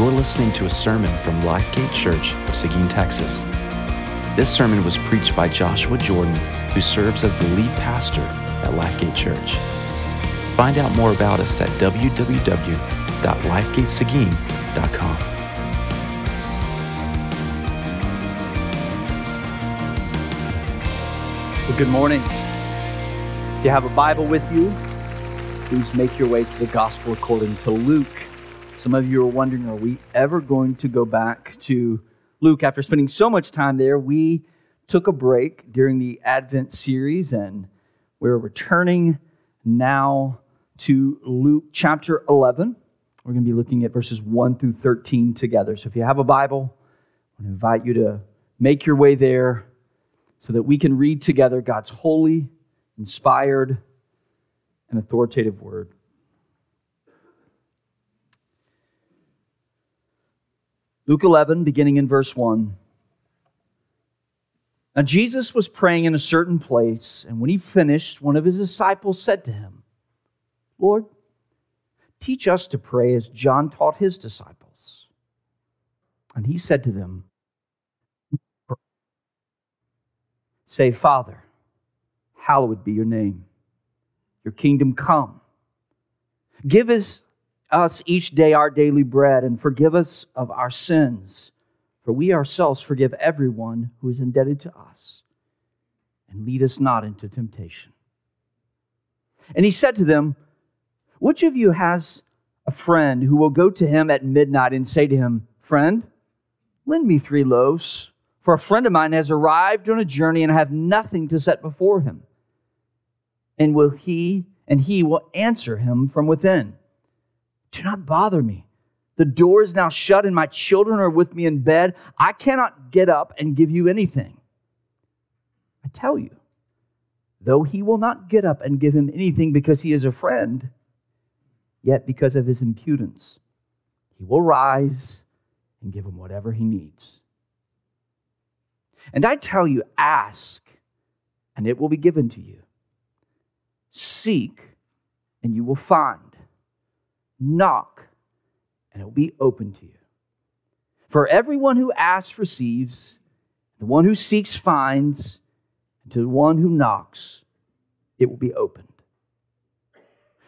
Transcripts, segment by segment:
You're listening to a sermon from Lifegate Church of Seguin, Texas. This sermon was preached by Joshua Jordan, who serves as the lead pastor at Lifegate Church. Find out more about us at www.lifegateseguin.com. Well, good morning. If you have a Bible with you, please make your way to the Gospel according to Luke. Some of you are wondering, are we ever going to go back to Luke? After spending so much time there, we took a break during the Advent series and we're returning now to Luke chapter 11. We're going to be looking at verses 1 through 13 together. So if you have a Bible, I invite you to make your way there so that we can read together God's holy, inspired, and authoritative word. Luke 11, beginning in verse 1. Now, Jesus was praying in a certain place, and when he finished, one of his disciples said to him, Lord, teach us to pray as John taught his disciples. And he said to them, Say, Father, hallowed be your name, your kingdom come. Give us us each day our daily bread and forgive us of our sins, for we ourselves forgive everyone who is indebted to us. And lead us not into temptation. And he said to them, Which of you has a friend who will go to him at midnight and say to him, Friend, lend me three loaves, for a friend of mine has arrived on a journey and I have nothing to set before him? And will he and he will answer him from within? Do not bother me. The door is now shut, and my children are with me in bed. I cannot get up and give you anything. I tell you, though he will not get up and give him anything because he is a friend, yet because of his impudence, he will rise and give him whatever he needs. And I tell you, ask, and it will be given to you. Seek, and you will find knock, and it will be open to you. For everyone who asks receives, the one who seeks finds, and to the one who knocks, it will be opened.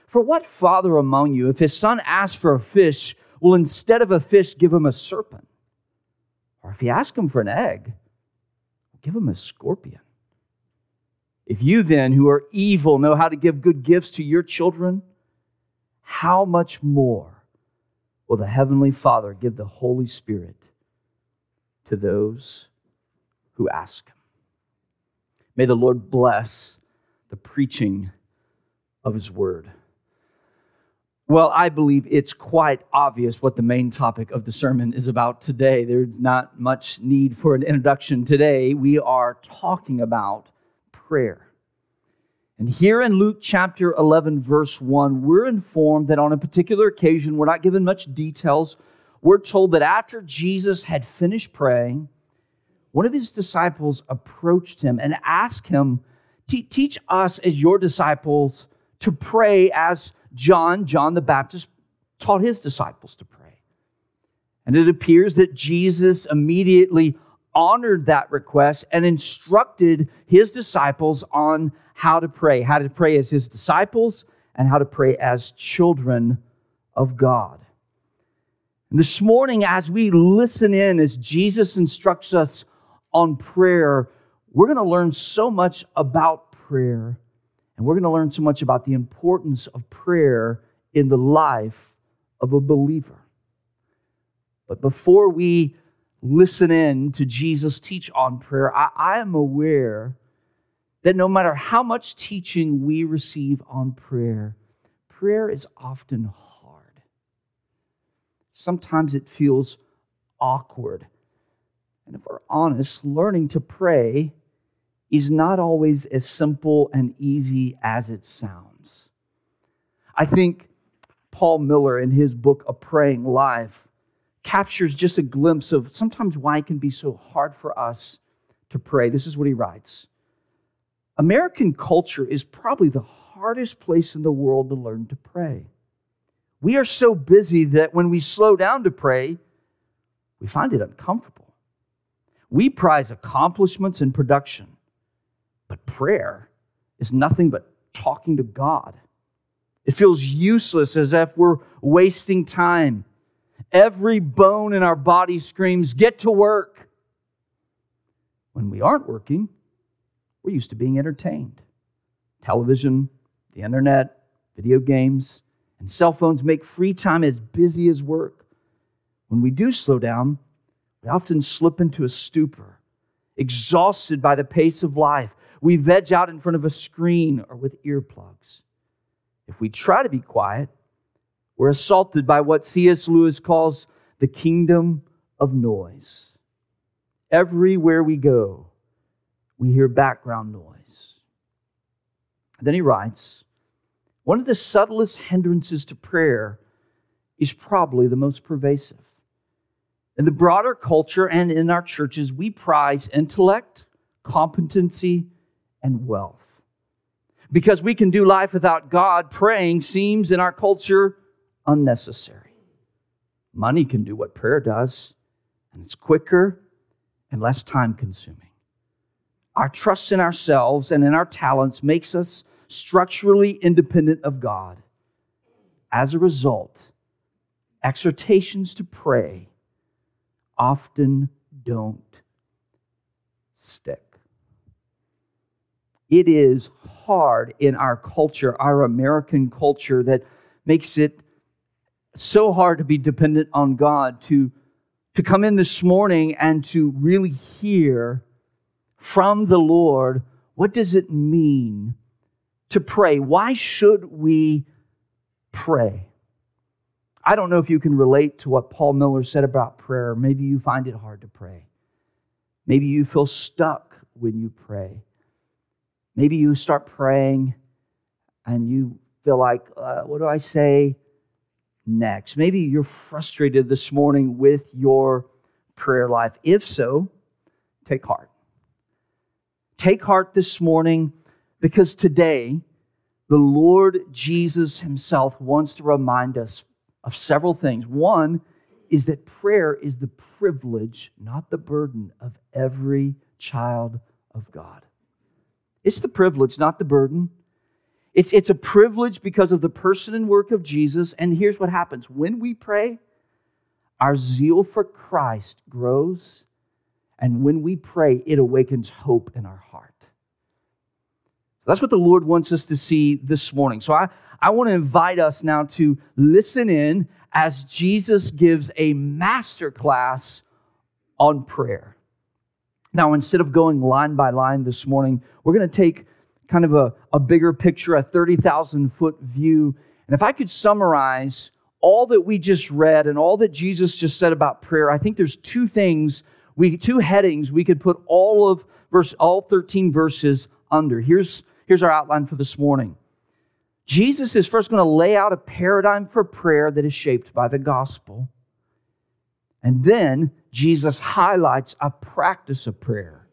For what father among you, if his son asks for a fish, will instead of a fish give him a serpent? Or if he asks him for an egg, give him a scorpion? If you then, who are evil, know how to give good gifts to your children, how much more will the Heavenly Father give the Holy Spirit to those who ask Him? May the Lord bless the preaching of His Word. Well, I believe it's quite obvious what the main topic of the sermon is about today. There's not much need for an introduction today. We are talking about prayer. And here in Luke chapter 11, verse 1, we're informed that on a particular occasion, we're not given much details. We're told that after Jesus had finished praying, one of his disciples approached him and asked him, Teach us as your disciples to pray as John, John the Baptist, taught his disciples to pray. And it appears that Jesus immediately honored that request and instructed his disciples on how to pray, how to pray as his disciples, and how to pray as children of God. And this morning, as we listen in, as Jesus instructs us on prayer, we're going to learn so much about prayer, and we're going to learn so much about the importance of prayer in the life of a believer. But before we listen in to Jesus teach on prayer, I, I am aware that no matter how much teaching we receive on prayer, prayer is often hard. Sometimes it feels awkward. And if we're honest, learning to pray is not always as simple and easy as it sounds. I think Paul Miller, in his book, A Praying Life, captures just a glimpse of sometimes why it can be so hard for us to pray. This is what he writes American culture is probably the hardest place in the world to learn to pray. We are so busy that when we slow down to pray, we find it uncomfortable. We prize accomplishments and production, but prayer is nothing but talking to God. It feels useless as if we're wasting time. Every bone in our body screams, Get to work. When we aren't working, we're used to being entertained. Television, the internet, video games, and cell phones make free time as busy as work. When we do slow down, we often slip into a stupor, exhausted by the pace of life. We veg out in front of a screen or with earplugs. If we try to be quiet, we're assaulted by what C.S. Lewis calls the kingdom of noise. Everywhere we go, we hear background noise. Then he writes one of the subtlest hindrances to prayer is probably the most pervasive. In the broader culture and in our churches, we prize intellect, competency, and wealth. Because we can do life without God, praying seems in our culture unnecessary. Money can do what prayer does, and it's quicker and less time consuming. Our trust in ourselves and in our talents makes us structurally independent of God. As a result, exhortations to pray often don't stick. It is hard in our culture, our American culture, that makes it so hard to be dependent on God, to, to come in this morning and to really hear from the Lord what does it mean to pray. Why should we pray? I don't know if you can relate to what Paul Miller said about prayer. Maybe you find it hard to pray. Maybe you feel stuck when you pray. Maybe you start praying and you feel like, uh, what do I say next? Maybe you're frustrated this morning with your prayer life. If so, take heart. Take heart this morning because today, the Lord Jesus Himself wants to remind us of several things. One is that prayer is the privilege, not the burden, of every child of God. It's the privilege, not the burden. It's, it's a privilege because of the person and work of Jesus. And here's what happens when we pray, our zeal for Christ grows. And when we pray, it awakens hope in our heart. That's what the Lord wants us to see this morning. So I, I want to invite us now to listen in as Jesus gives a master class on prayer. Now, instead of going line by line this morning, we're going to take kind of a, a bigger picture, a 30,000 foot view. And if I could summarize all that we just read and all that Jesus just said about prayer, I think there's two things, we, two headings we could put all of verse, all 13 verses under. Here's Here's our outline for this morning. Jesus is first going to lay out a paradigm for prayer that is shaped by the gospel. And then Jesus highlights a practice of prayer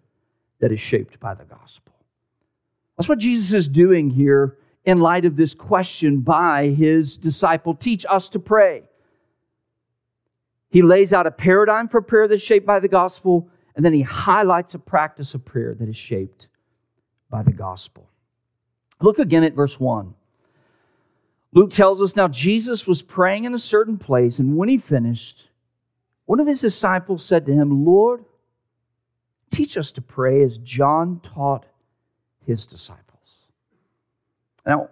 that is shaped by the gospel. That's what Jesus is doing here in light of this question by his disciple teach us to pray. He lays out a paradigm for prayer that's shaped by the gospel, and then he highlights a practice of prayer that is shaped by the gospel. Look again at verse 1. Luke tells us now Jesus was praying in a certain place, and when he finished, one of his disciples said to him, Lord, teach us to pray as John taught his disciples. Now,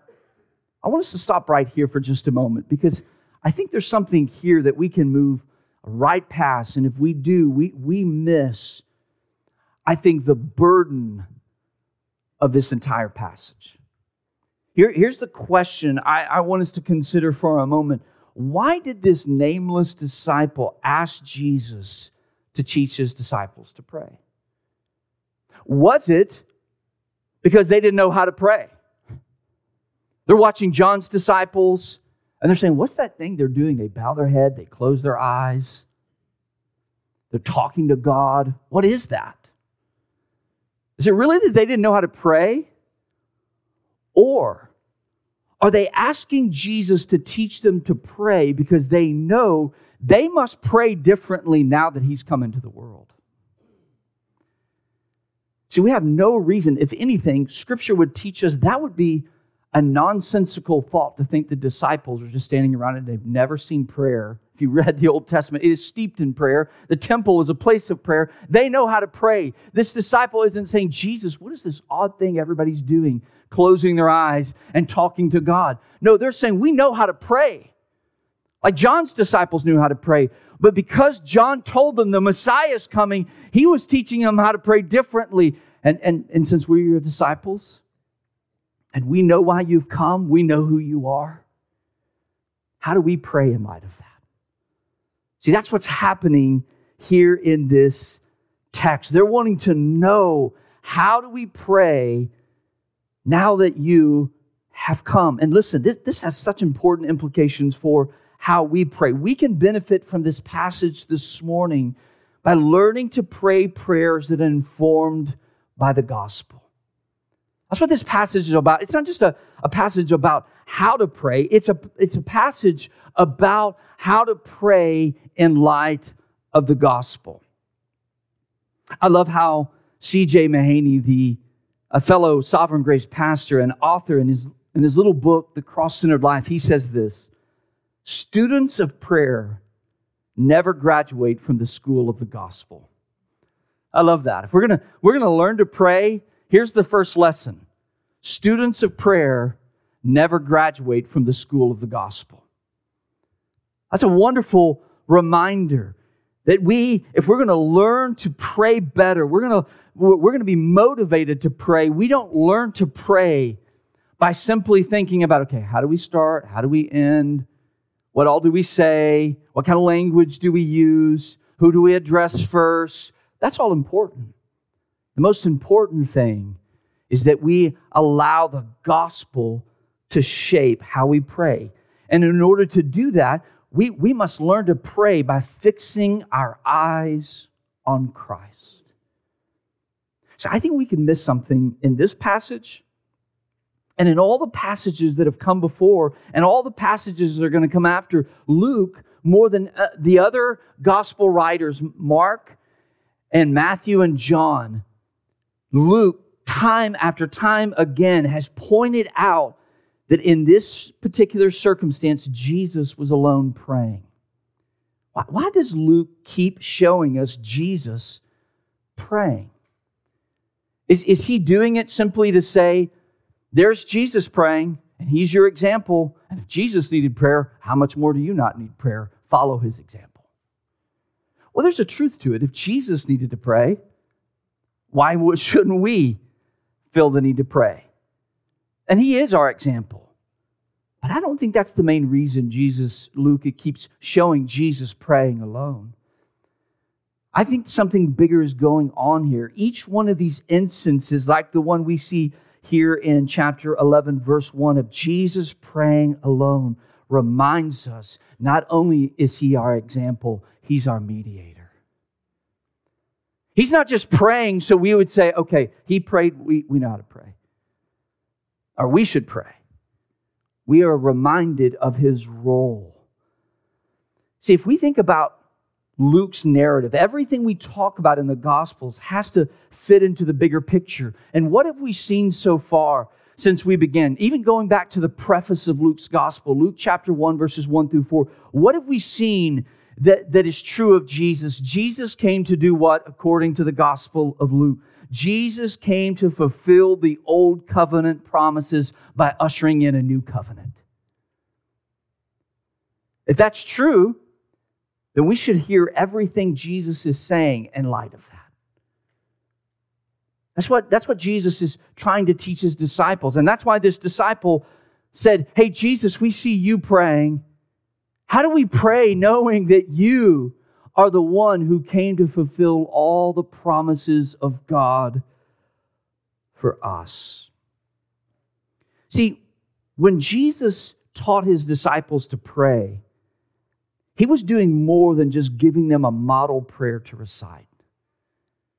I want us to stop right here for just a moment because I think there's something here that we can move right past. And if we do, we, we miss, I think, the burden of this entire passage. Here, here's the question I, I want us to consider for a moment. Why did this nameless disciple ask Jesus to teach his disciples to pray? Was it because they didn't know how to pray? They're watching John's disciples and they're saying, What's that thing they're doing? They bow their head, they close their eyes, they're talking to God. What is that? Is it really that they didn't know how to pray? Or Are they asking Jesus to teach them to pray because they know they must pray differently now that he's come into the world? See, we have no reason, if anything, Scripture would teach us that would be a nonsensical thought to think the disciples are just standing around and they've never seen prayer. If you read the Old Testament, it is steeped in prayer. The temple is a place of prayer. They know how to pray. This disciple isn't saying, Jesus, what is this odd thing everybody's doing, closing their eyes and talking to God? No, they're saying, we know how to pray. Like John's disciples knew how to pray. But because John told them the Messiah is coming, he was teaching them how to pray differently. And, and, and since we're your disciples, and we know why you've come, we know who you are, how do we pray in light of that? See, that's what's happening here in this text. They're wanting to know how do we pray now that you have come? And listen, this, this has such important implications for how we pray. We can benefit from this passage this morning by learning to pray prayers that are informed by the gospel. That's what this passage is about. It's not just a, a passage about how to pray, it's a, it's a passage about how to pray in light of the gospel. I love how C.J. Mahaney, the a fellow Sovereign Grace pastor and author in his, in his little book, The Cross Centered Life, he says this Students of prayer never graduate from the school of the gospel. I love that. If we're going to we're going to learn to pray, here's the first lesson. Students of prayer never graduate from the school of the gospel. That's a wonderful reminder that we if we're going to learn to pray better, we're going to we're going to be motivated to pray. We don't learn to pray by simply thinking about okay, how do we start? How do we end? What all do we say? What kind of language do we use? Who do we address first? That's all important. The most important thing is that we allow the gospel to shape how we pray. And in order to do that, we, we must learn to pray by fixing our eyes on Christ. So I think we can miss something in this passage and in all the passages that have come before, and all the passages that are going to come after, Luke, more than uh, the other gospel writers, Mark and Matthew and John, Luke, time after time again, has pointed out that in this particular circumstance, Jesus was alone praying. Why, why does Luke keep showing us Jesus praying? Is, is he doing it simply to say, there's Jesus praying, and he's your example. And if Jesus needed prayer, how much more do you not need prayer? Follow his example. Well, there's a truth to it. If Jesus needed to pray, why shouldn't we feel the need to pray? And he is our example. But I don't think that's the main reason Jesus, Luke, it keeps showing Jesus praying alone. I think something bigger is going on here. Each one of these instances, like the one we see here in chapter 11, verse 1 of Jesus praying alone reminds us not only is he our example, he's our mediator. He's not just praying so we would say, okay, he prayed, we, we know how to pray. Or we should pray. We are reminded of his role. See, if we think about Luke's narrative. Everything we talk about in the Gospels has to fit into the bigger picture. And what have we seen so far since we began? Even going back to the preface of Luke's Gospel, Luke chapter 1, verses 1 through 4, what have we seen that, that is true of Jesus? Jesus came to do what, according to the Gospel of Luke? Jesus came to fulfill the old covenant promises by ushering in a new covenant. If that's true, then we should hear everything Jesus is saying in light of that. That's what, that's what Jesus is trying to teach his disciples. And that's why this disciple said, Hey, Jesus, we see you praying. How do we pray knowing that you are the one who came to fulfill all the promises of God for us? See, when Jesus taught his disciples to pray, he was doing more than just giving them a model prayer to recite.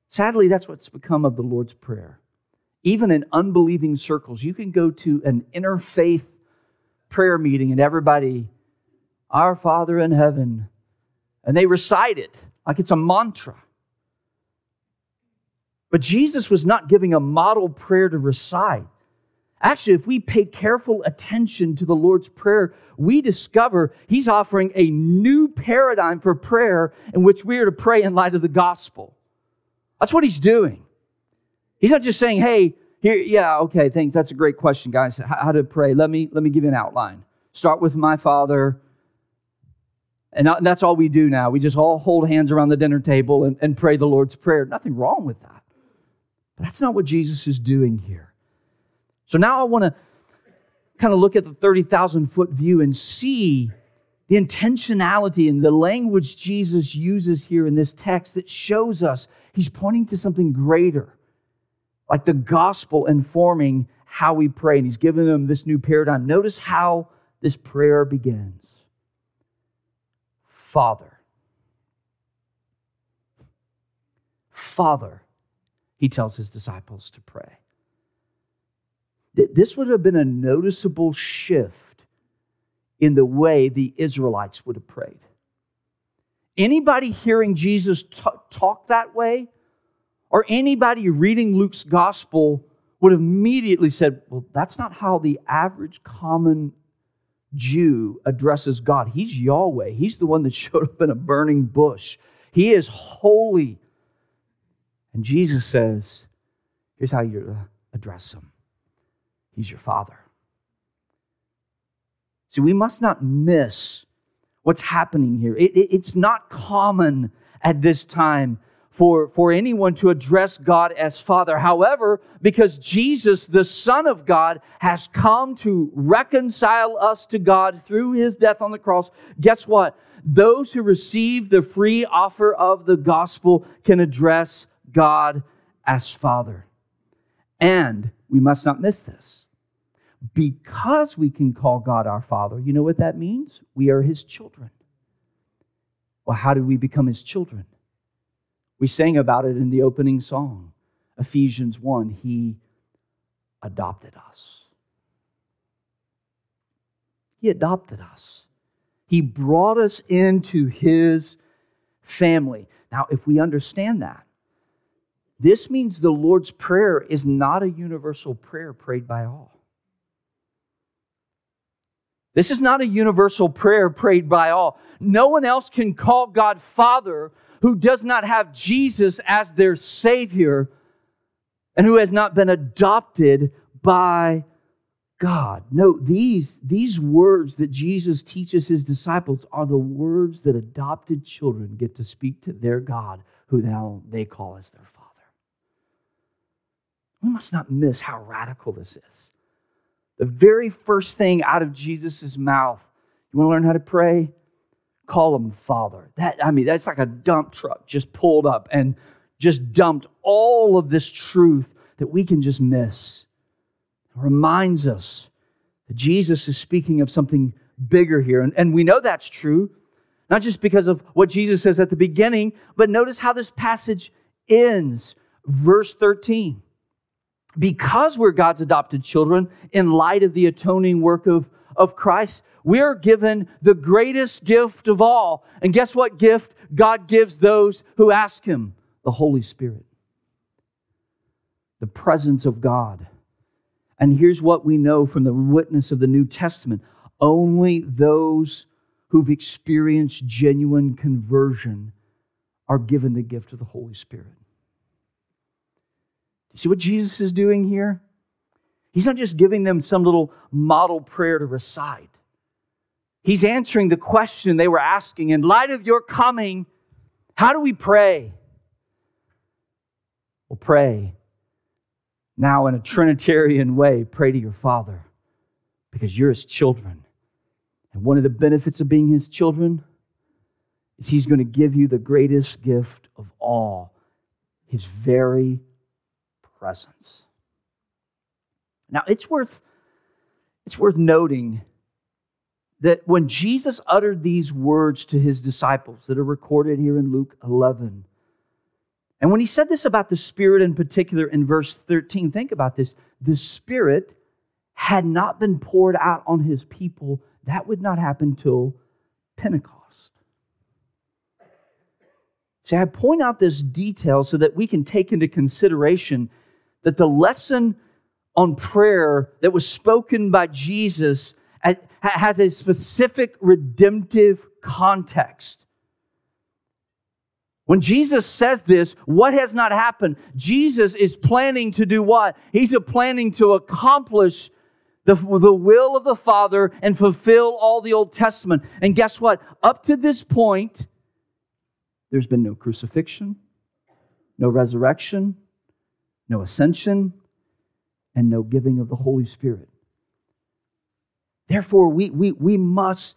Sadly, that's what's become of the Lord's Prayer. Even in unbelieving circles, you can go to an interfaith prayer meeting and everybody, Our Father in heaven, and they recite it like it's a mantra. But Jesus was not giving a model prayer to recite. Actually, if we pay careful attention to the Lord's Prayer, we discover He's offering a new paradigm for prayer in which we are to pray in light of the gospel. That's what He's doing. He's not just saying, hey, here, yeah, okay, thanks. That's a great question, guys. How, how to pray. Let me, let me give you an outline. Start with my Father. And that's all we do now. We just all hold hands around the dinner table and, and pray the Lord's Prayer. Nothing wrong with that. But that's not what Jesus is doing here. So now I want to kind of look at the 30,000 foot view and see the intentionality and the language Jesus uses here in this text that shows us he's pointing to something greater, like the gospel informing how we pray. And he's giving them this new paradigm. Notice how this prayer begins Father. Father, he tells his disciples to pray. This would have been a noticeable shift in the way the Israelites would have prayed. Anybody hearing Jesus t- talk that way, or anybody reading Luke's gospel, would have immediately said, Well, that's not how the average common Jew addresses God. He's Yahweh, He's the one that showed up in a burning bush. He is holy. And Jesus says, Here's how you uh, address Him He's your Father. See, we must not miss what's happening here. It, it, it's not common at this time for, for anyone to address God as Father. However, because Jesus, the Son of God, has come to reconcile us to God through his death on the cross, guess what? Those who receive the free offer of the gospel can address God as Father. And we must not miss this because we can call God our Father, you know what that means? We are His children. Well, how did we become His children? We sang about it in the opening song, Ephesians 1. He adopted us. He adopted us. He brought us into His family. Now, if we understand that, this means the Lord's Prayer is not a universal prayer prayed by all. This is not a universal prayer prayed by all. No one else can call God Father who does not have Jesus as their Savior and who has not been adopted by God. No, these, these words that Jesus teaches his disciples are the words that adopted children get to speak to their God, who now they call as their Father. We must not miss how radical this is. The very first thing out of Jesus' mouth, you want to learn how to pray? Call him Father. That I mean, that's like a dump truck just pulled up and just dumped all of this truth that we can just miss. It reminds us that Jesus is speaking of something bigger here. And, and we know that's true, not just because of what Jesus says at the beginning, but notice how this passage ends. Verse 13 because we're God's adopted children, in light of the atoning work of, of Christ, we're given the greatest gift of all. And guess what gift God gives those who ask Him? The Holy Spirit, the presence of God. And here's what we know from the witness of the New Testament only those who've experienced genuine conversion are given the gift of the Holy Spirit. See what Jesus is doing here? He's not just giving them some little model prayer to recite. He's answering the question they were asking in light of your coming, how do we pray? Well, pray now in a Trinitarian way. Pray to your Father because you're His children. And one of the benefits of being His children is He's going to give you the greatest gift of all His very presence. Now, it's worth, it's worth noting that when Jesus uttered these words to his disciples that are recorded here in Luke 11, and when he said this about the Spirit in particular in verse 13, think about this the Spirit had not been poured out on his people, that would not happen till Pentecost. See, I point out this detail so that we can take into consideration that the lesson on prayer that was spoken by Jesus has a specific redemptive context. When Jesus says this, what has not happened? Jesus is planning to do what? He's planning to accomplish the, the will of the Father and fulfill all the Old Testament. And guess what? Up to this point, there's been no crucifixion, no resurrection, no ascension, and no giving of the Holy Spirit. Therefore, we, we, we must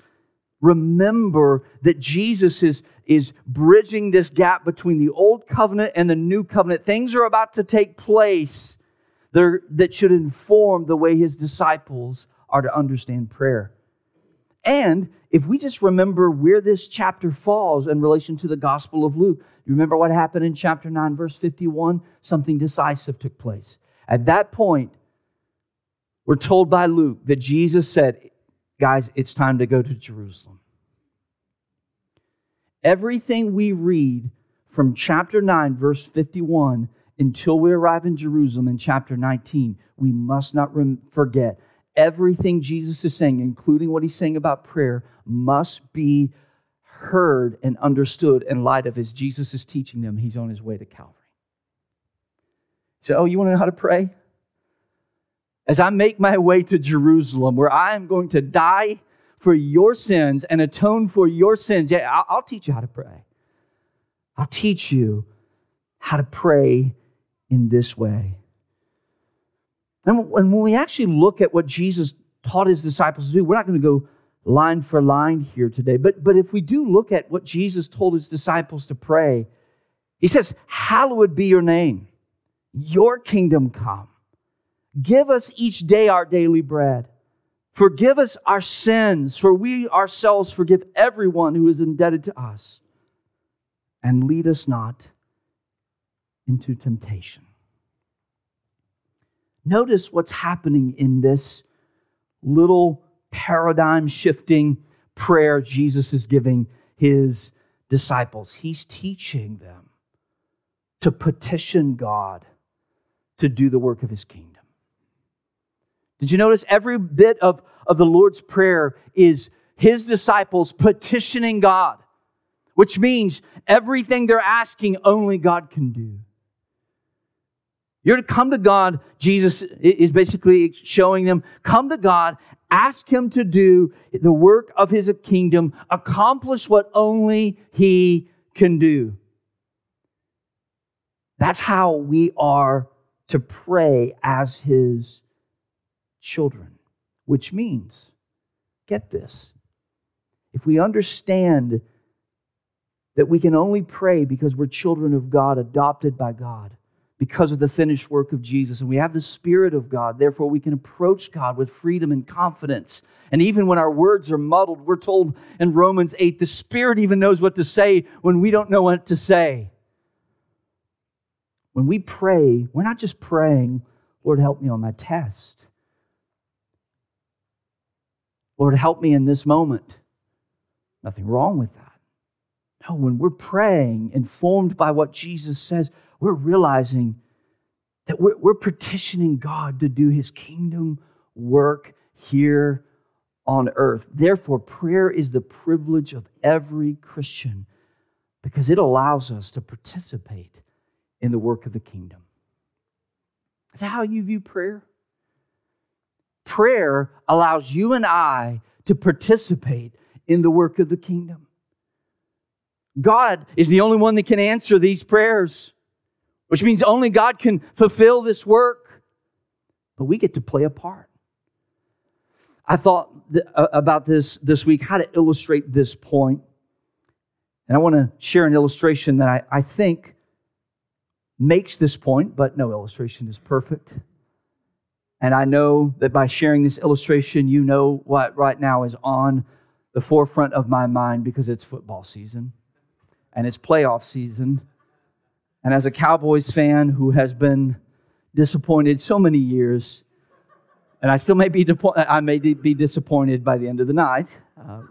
remember that Jesus is, is bridging this gap between the old covenant and the new covenant. Things are about to take place there, that should inform the way his disciples are to understand prayer. And if we just remember where this chapter falls in relation to the Gospel of Luke, you remember what happened in chapter 9, verse 51? Something decisive took place. At that point, we're told by Luke that Jesus said, Guys, it's time to go to Jerusalem. Everything we read from chapter 9, verse 51, until we arrive in Jerusalem in chapter 19, we must not forget everything Jesus is saying, including what he's saying about prayer, must be heard and understood in light of as Jesus is teaching them, he's on his way to Calvary. So, oh, you want to know how to pray? as I make my way to Jerusalem, where I am going to die for your sins and atone for your sins, yeah, I'll, I'll teach you how to pray. I'll teach you how to pray in this way. And when we actually look at what Jesus taught his disciples to do, we're not going to go line for line here today, but, but if we do look at what Jesus told his disciples to pray, he says, Hallowed be your name, your kingdom come. Give us each day our daily bread. Forgive us our sins, for we ourselves forgive everyone who is indebted to us. And lead us not into temptation. Notice what's happening in this little paradigm shifting prayer Jesus is giving his disciples. He's teaching them to petition God to do the work of his kingdom. Did you notice every bit of, of the Lord's Prayer is his disciples petitioning God, which means everything they're asking only God can do. You're to come to God, Jesus is basically showing them come to God, ask Him to do the work of His kingdom, accomplish what only He can do. That's how we are to pray as His children, which means, get this, if we understand that we can only pray because we're children of God, adopted by God, because of the finished work of Jesus, and we have the Spirit of God, therefore we can approach God with freedom and confidence. And even when our words are muddled, we're told in Romans 8 the Spirit even knows what to say when we don't know what to say. When we pray, we're not just praying, Lord, help me on my test. Lord, help me in this moment. Nothing wrong with that. No, when we're praying, informed by what Jesus says, we're realizing that we're, we're petitioning God to do his kingdom work here on earth. Therefore, prayer is the privilege of every Christian because it allows us to participate in the work of the kingdom. Is that how you view prayer? Prayer allows you and I to participate in the work of the kingdom. God is the only one that can answer these prayers, which means only God can fulfill this work. But we get to play a part. I thought th- uh, about this this week, how to illustrate this point. And I want to share an illustration that I, I think makes this point, but no illustration is perfect. And I know that by sharing this illustration, you know what right now is on the forefront of my mind because it's football season and it's playoff season. And as a Cowboys fan who has been disappointed so many years, and I still may be, I may be disappointed by the end of the night. Uh,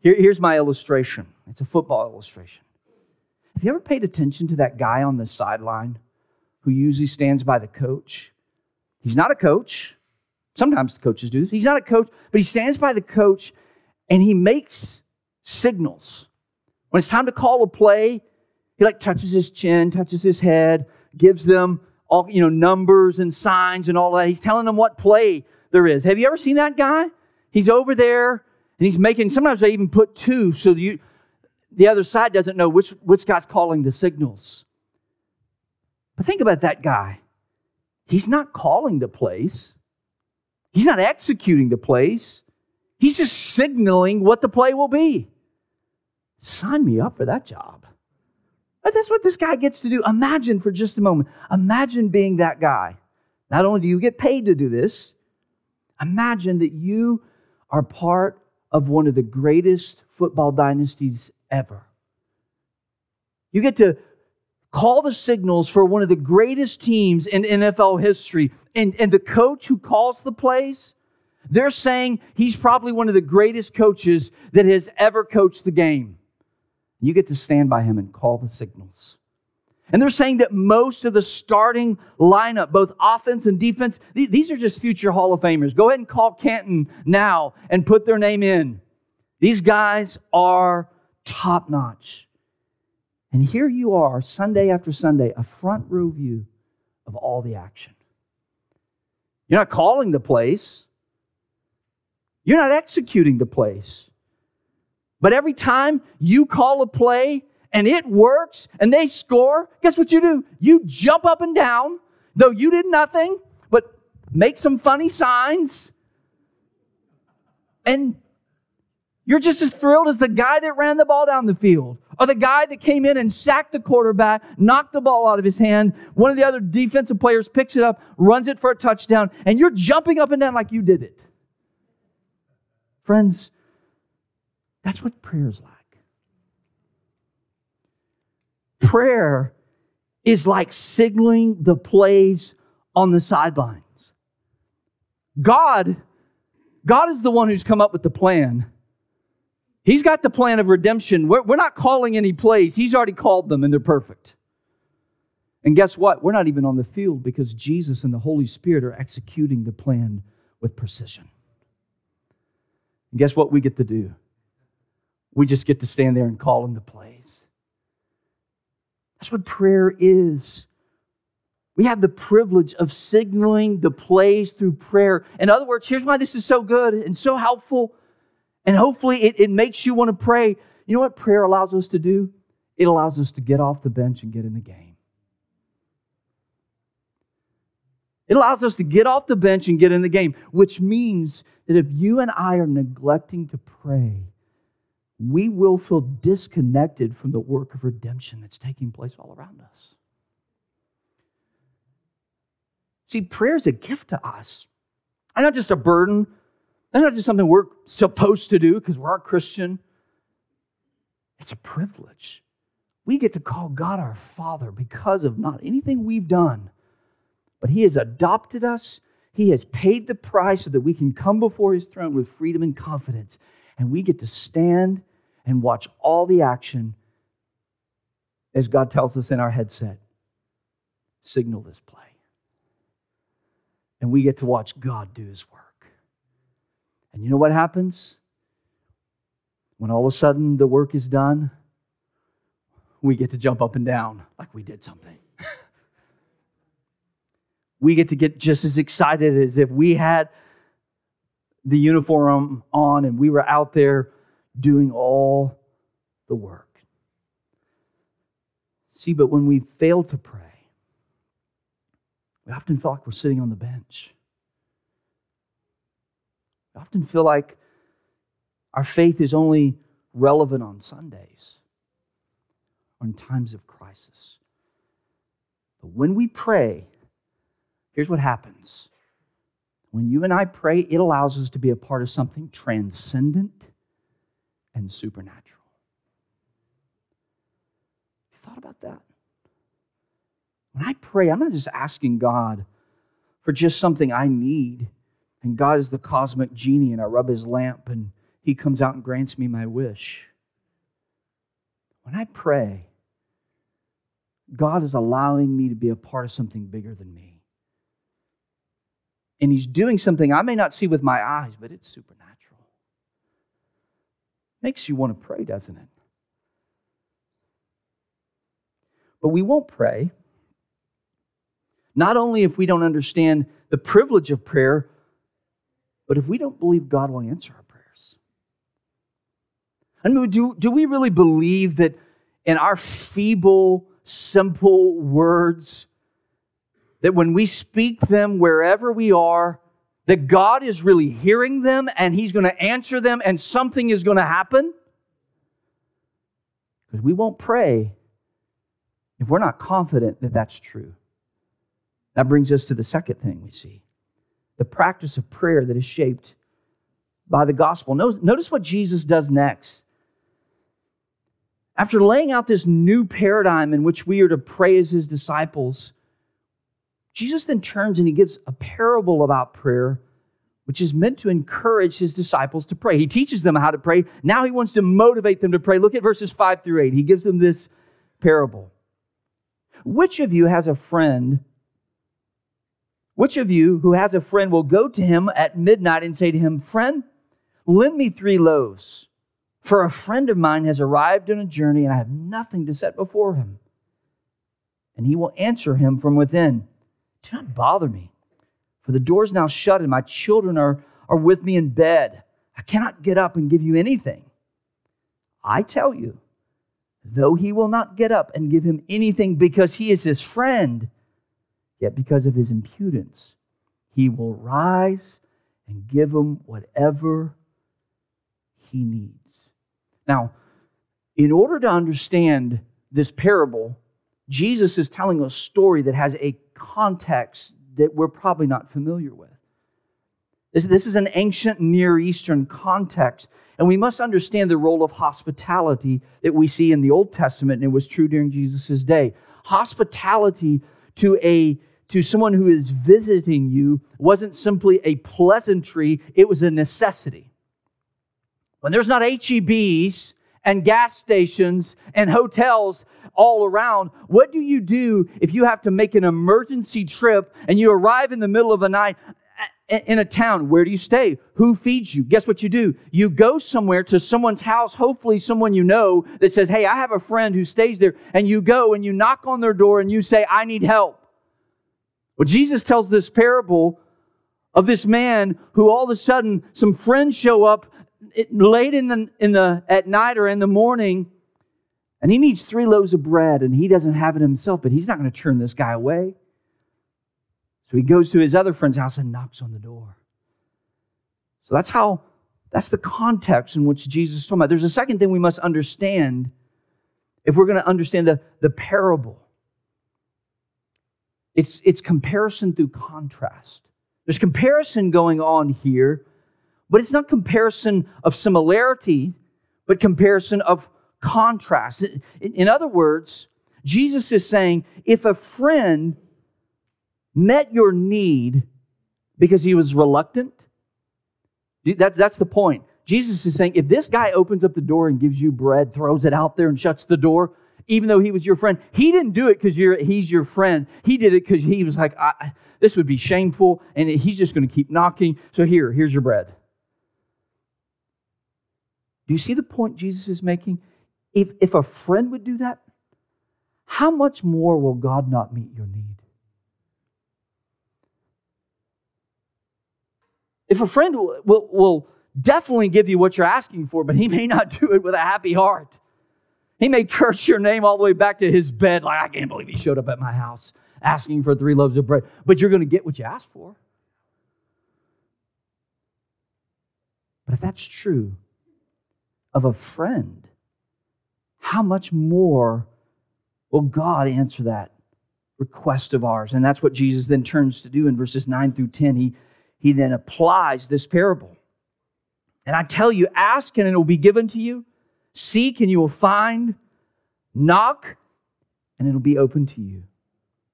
here, here's my illustration it's a football illustration. Have you ever paid attention to that guy on the sideline who usually stands by the coach? He's not a coach. Sometimes the coaches do this. He's not a coach, but he stands by the coach and he makes signals. When it's time to call a play, he like touches his chin, touches his head, gives them all, you know, numbers and signs and all that. He's telling them what play there is. Have you ever seen that guy? He's over there and he's making, sometimes they even put two so you, the other side doesn't know which, which guy's calling the signals. But think about that guy. He's not calling the plays, he's not executing the plays. He's just signaling what the play will be. Sign me up for that job. But that's what this guy gets to do. Imagine for just a moment. Imagine being that guy. Not only do you get paid to do this, imagine that you are part of one of the greatest football dynasties ever. You get to call the signals for one of the greatest teams in NFL history. And, and the coach who calls the plays, they're saying he's probably one of the greatest coaches that has ever coached the game. You get to stand by him and call the signals. And they're saying that most of the starting lineup, both offense and defense, these are just future Hall of Famers. Go ahead and call Canton now and put their name in. These guys are top notch. And here you are, Sunday after Sunday, a front row view of all the action. You're not calling the place, you're not executing the place. But every time you call a play and it works and they score, guess what you do? You jump up and down, though you did nothing, but make some funny signs. And you're just as thrilled as the guy that ran the ball down the field, or the guy that came in and sacked the quarterback, knocked the ball out of his hand. One of the other defensive players picks it up, runs it for a touchdown, and you're jumping up and down like you did it. Friends, that's what prayer is like. Prayer is like signaling the plays on the sidelines. God, God is the one who's come up with the plan. He's got the plan of redemption. We're, we're not calling any plays. He's already called them and they're perfect. And guess what? We're not even on the field because Jesus and the Holy Spirit are executing the plan with precision. And guess what we get to do? We just get to stand there and call in the plays. That's what prayer is. We have the privilege of signaling the plays through prayer. In other words, here's why this is so good and so helpful. And hopefully it, it makes you want to pray. You know what prayer allows us to do? It allows us to get off the bench and get in the game. It allows us to get off the bench and get in the game, which means that if you and I are neglecting to pray, we will feel disconnected from the work of redemption that's taking place all around us. See, prayer is a gift to us. And not just a burden. That's not just something we're supposed to do because we're a Christian. It's a privilege. We get to call God our Father because of not anything we've done, but He has adopted us. He has paid the price so that we can come before His throne with freedom and confidence. And we get to stand and watch all the action as God tells us in our headset signal this play. And we get to watch God do his work. And you know what happens? When all of a sudden the work is done, we get to jump up and down like we did something. we get to get just as excited as if we had the uniform on and we were out there doing all the work. See, but when we fail to pray, we often feel like we're sitting on the bench. We often feel like our faith is only relevant on Sundays or in times of crisis. But when we pray, here's what happens. When you and I pray, it allows us to be a part of something transcendent and supernatural. You thought about that? When I pray, I'm not just asking God for just something I need. And God is the cosmic genie, and I rub his lamp, and he comes out and grants me my wish. When I pray, God is allowing me to be a part of something bigger than me. And He's doing something I may not see with my eyes, but it's supernatural. Makes you want to pray, doesn't it? But we won't pray. Not only if we don't understand the privilege of prayer, but if we don't believe God will answer our prayers. I mean, do, do we really believe that in our feeble, simple words, that when we speak them wherever we are, that God is really hearing them and He's going to answer them and something is going to happen? Because we won't pray if we're not confident that that's true. That brings us to the second thing we see the practice of prayer that is shaped by the gospel. Notice what Jesus does next. After laying out this new paradigm in which we are to pray as his disciples, Jesus then turns and he gives a parable about prayer, which is meant to encourage his disciples to pray. He teaches them how to pray. Now he wants to motivate them to pray. Look at verses 5 through 8. He gives them this parable. Which of you has a friend? Which of you who has a friend will go to him at midnight and say to him, Friend, lend me three loaves? For a friend of mine has arrived on a journey, and I have nothing to set before him. And he will answer him from within Do not bother me, for the door is now shut, and my children are, are with me in bed. I cannot get up and give you anything. I tell you, though he will not get up and give him anything because he is his friend, yet because of his impudence, he will rise and give him whatever he needs. Now, in order to understand this parable, Jesus is telling a story that has a context that we're probably not familiar with. This, this is an ancient Near Eastern context, and we must understand the role of hospitality that we see in the Old Testament, and it was true during Jesus' day. Hospitality to a to someone who is visiting you wasn't simply a pleasantry, it was a necessity. When there's not HEBs and gas stations and hotels all around, what do you do if you have to make an emergency trip and you arrive in the middle of the night uh, in a town? Where do you stay? Who feeds you? Guess what you do? You go somewhere to someone's house, hopefully someone you know that says, Hey, I have a friend who stays there. And you go and you knock on their door and you say, I need help. Well, Jesus tells this parable of this man who all of a sudden some friends show up it, late in the, in the, at night or in the morning, and he needs three loaves of bread, and he doesn't have it himself, but he's not going to turn this guy away. So he goes to his other friend's house and knocks on the door. So that's how, that's the context in which Jesus is talking about. There's a second thing we must understand if we're going to understand the, the parable. It's, it's comparison through contrast. There's comparison going on here but it's not comparison of similarity, but comparison of contrast. In other words, Jesus is saying if a friend met your need because he was reluctant, that, that's the point. Jesus is saying if this guy opens up the door and gives you bread, throws it out there and shuts the door, even though he was your friend, he didn't do it because he's your friend. He did it because he was like, this would be shameful, and he's just going to keep knocking. So here, here's your bread. Do you see the point Jesus is making? If, if a friend would do that, how much more will God not meet your need? If a friend will, will, will definitely give you what you're asking for, but he may not do it with a happy heart. He may curse your name all the way back to his bed, like, I can't believe he showed up at my house asking for three loaves of bread. But you're going to get what you asked for. But if that's true, of a friend, how much more will God answer that request of ours? And that's what Jesus then turns to do in verses 9 through 10. He, he then applies this parable. And I tell you, ask and it will be given to you, seek and you will find, knock and it'll be open to you.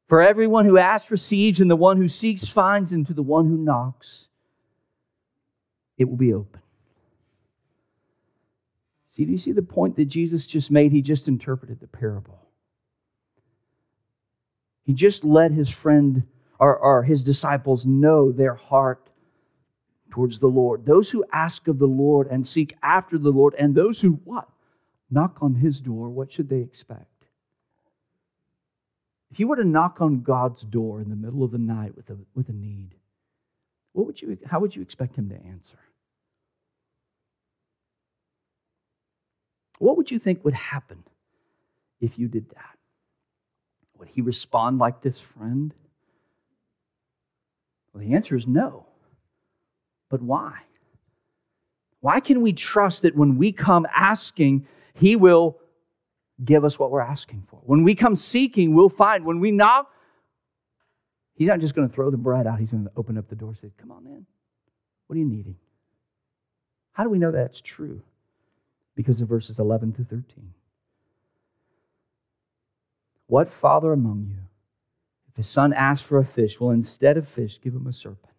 For everyone who asks receives, and the one who seeks finds, and to the one who knocks, it will be open. See, do you see the point that Jesus just made? He just interpreted the parable. He just let his friend or, or his disciples know their heart towards the Lord. Those who ask of the Lord and seek after the Lord, and those who what? Knock on his door, what should they expect? If you were to knock on God's door in the middle of the night with a, with a need, what would you, how would you expect him to answer? What would you think would happen if you did that? Would he respond like this friend? Well, the answer is no. But why? Why can we trust that when we come asking, he will give us what we're asking for? When we come seeking, we'll find. When we knock, he's not just going to throw the bread out, he's going to open up the door and say, Come on in. What are you needing? How do we know that's true? Because of verses 11 through 13. What father among you, if his son asks for a fish, will instead of fish give him a serpent?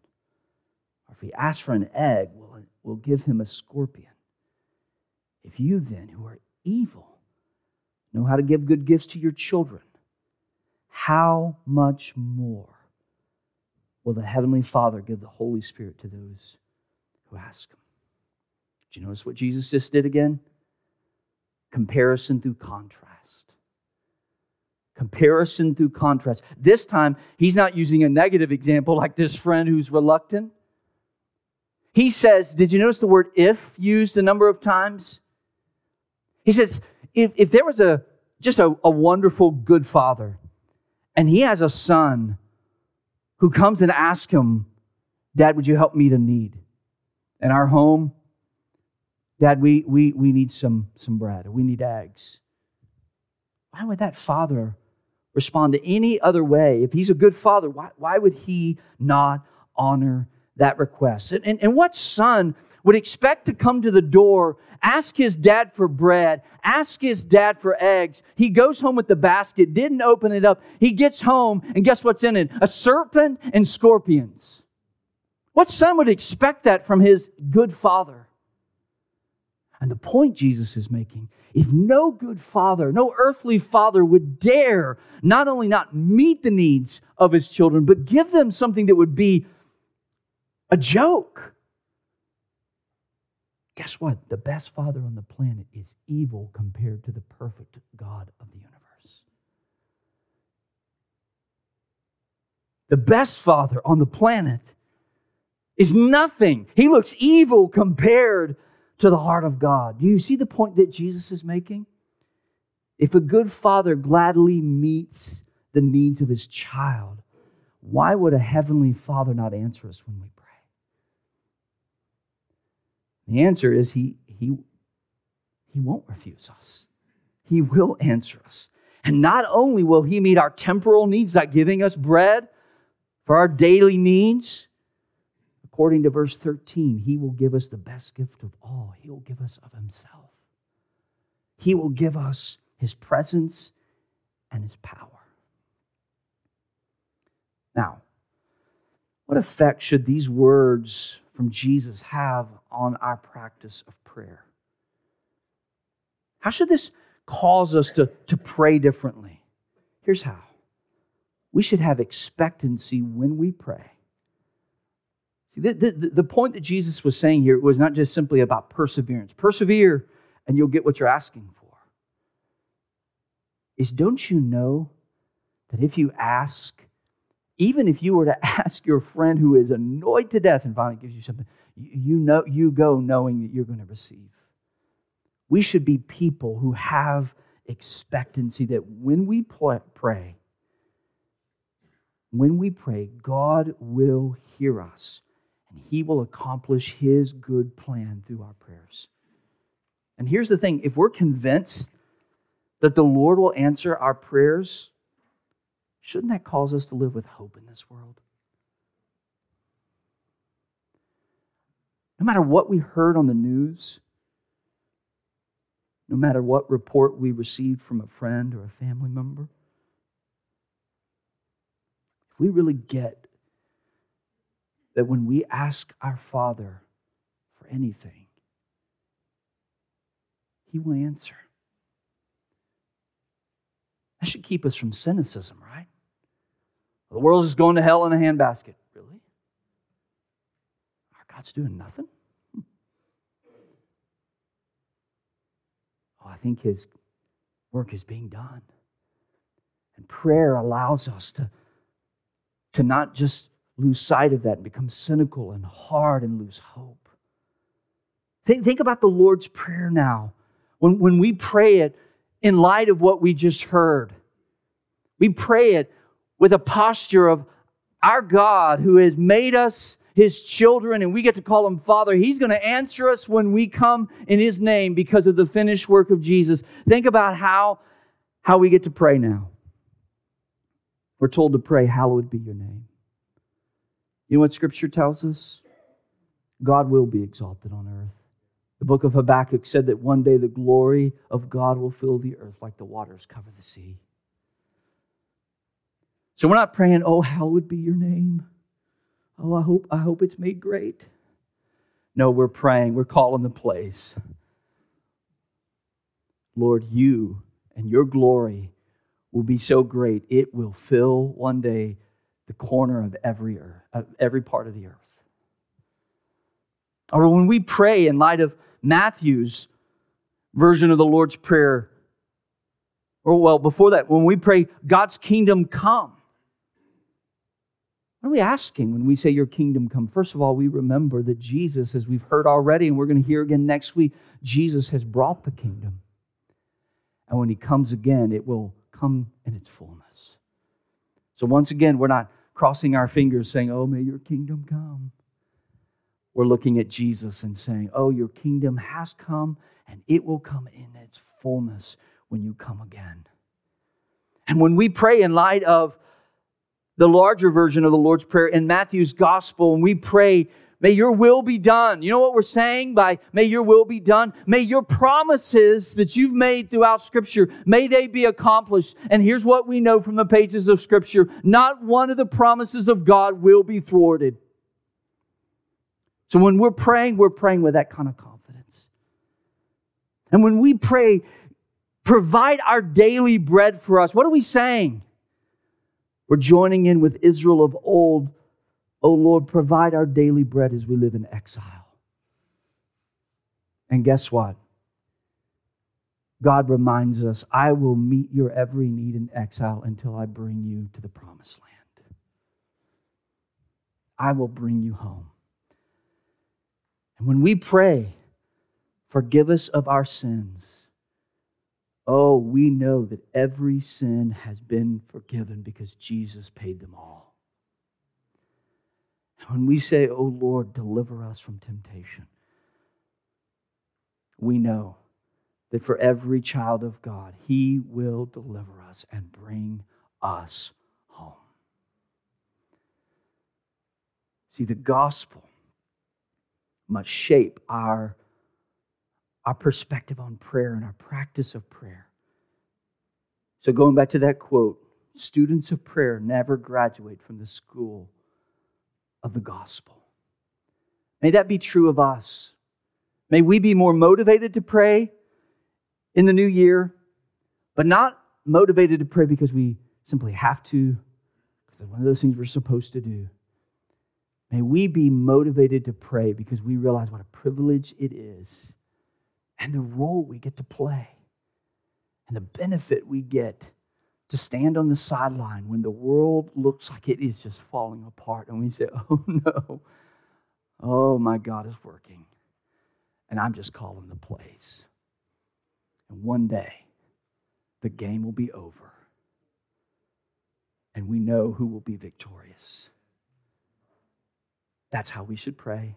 Or if he asks for an egg, will, will give him a scorpion? If you then, who are evil, know how to give good gifts to your children, how much more will the Heavenly Father give the Holy Spirit to those who ask Him? You notice what Jesus just did again? Comparison through contrast. Comparison through contrast. This time, he's not using a negative example like this friend who's reluctant. He says, Did you notice the word if used a number of times? He says, If, if there was a just a, a wonderful, good father, and he has a son who comes and asks him, Dad, would you help meet a need? In our home, Dad, we, we, we need some, some bread, we need eggs. Why would that father respond to any other way. If he's a good father, why, why would he not honor that request? And, and, and what son would expect to come to the door, ask his dad for bread, ask his dad for eggs? He goes home with the basket, didn't open it up. He gets home, and guess what's in it? A serpent and scorpions. What son would expect that from his good father? And the point Jesus is making if no good father, no earthly father would dare not only not meet the needs of his children, but give them something that would be a joke. Guess what? The best father on the planet is evil compared to the perfect God of the universe. The best father on the planet is nothing. He looks evil compared to the heart of God. Do you see the point that Jesus is making? If a good father gladly meets the needs of his child, why would a heavenly father not answer us when we pray? The answer is he, he, he won't refuse us. He will answer us. And not only will he meet our temporal needs, like giving us bread for our daily needs, according to verse 13, he will give us the best gift of all. He will give us of himself. He will give us his presence and his power. Now, what effect should these words from Jesus have on our practice of prayer? How should this cause us to, to pray differently? Here's how we should have expectancy when we pray the, the, the point that Jesus was saying here was not just simply about perseverance. Persevere and you'll get what you're asking for. Is don't you know that if you ask, even if you were to ask your friend who is annoyed to death and finally gives you something, you know you go knowing that you're going to receive. We should be people who have expectancy that when we pray, when we pray, God will hear us and He will accomplish His good plan through our prayers. And here's the thing if we're convinced that the Lord will answer our prayers, shouldn't that cause us to live with hope in this world? No matter what we heard on the news, no matter what report we received from a friend or a family member, if we really get that when we ask our Father for anything, He will answer. That should keep us from cynicism, right? The world is going to hell in a handbasket. Really? Our God's doing nothing? Oh, I think His work is being done. And prayer allows us to, to not just lose sight of that and become cynical and hard and lose hope. Think, think about the Lord's Prayer now. When, when we pray it in light of what we just heard, we pray it with a posture of our God who has made us his children and we get to call him Father. He's going to answer us when we come in his name because of the finished work of Jesus. Think about how, how we get to pray now. We're told to pray, Hallowed be your name. You know what Scripture tells us? God will be exalted on earth. The book of Habakkuk said that one day the glory of God will fill the earth like the waters cover the sea. So we're not praying, oh, hallowed be your name. Oh, I hope, I hope it's made great. No, we're praying, we're calling the place. Lord, you and your glory will be so great, it will fill one day the corner of every earth, of every part of the earth. Or when we pray in light of Matthew's version of the Lord's Prayer, or well, before that, when we pray, God's kingdom come. What are we asking when we say, Your kingdom come? First of all, we remember that Jesus, as we've heard already, and we're going to hear again next week, Jesus has brought the kingdom. And when he comes again, it will come in its fullness. So once again, we're not crossing our fingers saying, Oh, may your kingdom come. We're looking at Jesus and saying, Oh, your kingdom has come and it will come in its fullness when you come again. And when we pray in light of the larger version of the Lord's Prayer in Matthew's gospel, and we pray, May your will be done. You know what we're saying by may your will be done? May your promises that you've made throughout Scripture, may they be accomplished. And here's what we know from the pages of Scripture not one of the promises of God will be thwarted. So when we're praying, we're praying with that kind of confidence. And when we pray, provide our daily bread for us, what are we saying? We're joining in with Israel of old. Oh Lord, provide our daily bread as we live in exile. And guess what? God reminds us, I will meet your every need in exile until I bring you to the promised land. I will bring you home. And when we pray, forgive us of our sins Oh, we know that every sin has been forgiven because Jesus paid them all. When we say, Oh Lord, deliver us from temptation, we know that for every child of God, He will deliver us and bring us home. See, the gospel must shape our our perspective on prayer and our practice of prayer. So, going back to that quote, students of prayer never graduate from the school of the gospel. May that be true of us. May we be more motivated to pray in the new year, but not motivated to pray because we simply have to, because it's one of those things we're supposed to do. May we be motivated to pray because we realize what a privilege it is and the role we get to play and the benefit we get to stand on the sideline when the world looks like it is just falling apart and we say, oh no, oh my God is working. And I'm just calling the plays. And one day, the game will be over. And we know who will be victorious. That's how we should pray.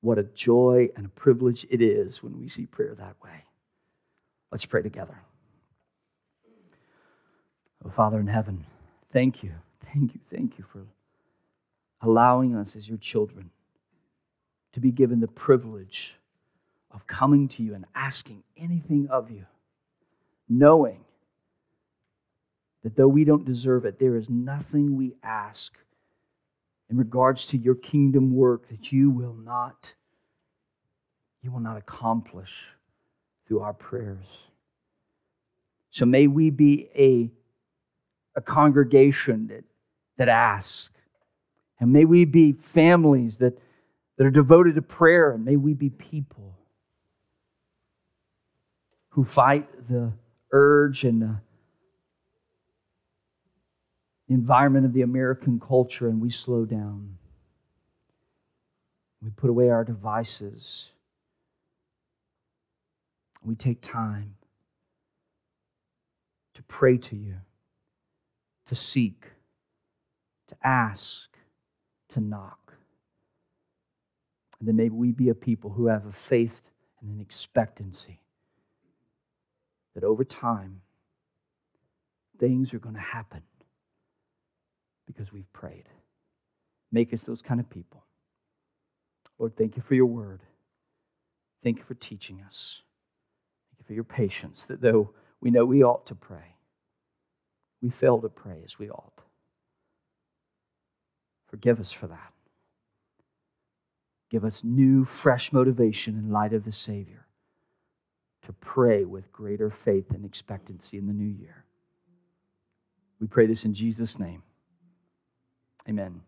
What a joy and a privilege it is when we see prayer that way. Let's pray together. Oh, Father in heaven, thank you, thank you, thank you for allowing us as your children to be given the privilege of coming to you and asking anything of you, knowing that though we don't deserve it, there is nothing we ask in regards to your kingdom work that you will not you will not accomplish through our prayers. So may we be a, a congregation that, that asks. And may we be families that, that are devoted to prayer. And may we be people who fight the urge and the environment of the American culture and we slow down. We put away our devices. We take time to pray to you, to seek, to ask, to knock. And then maybe we be a people who have a faith and an expectancy that over time things are going to happen because we've prayed. Make us those kind of people. Lord, thank you for your word. Thank you for teaching us. Thank you for your patience, that though we know we ought to pray, we fail to pray as we ought. Forgive us for that. Give us new, fresh motivation in light of the Savior to pray with greater faith and expectancy in the new year. We pray this in Jesus' name. Amen.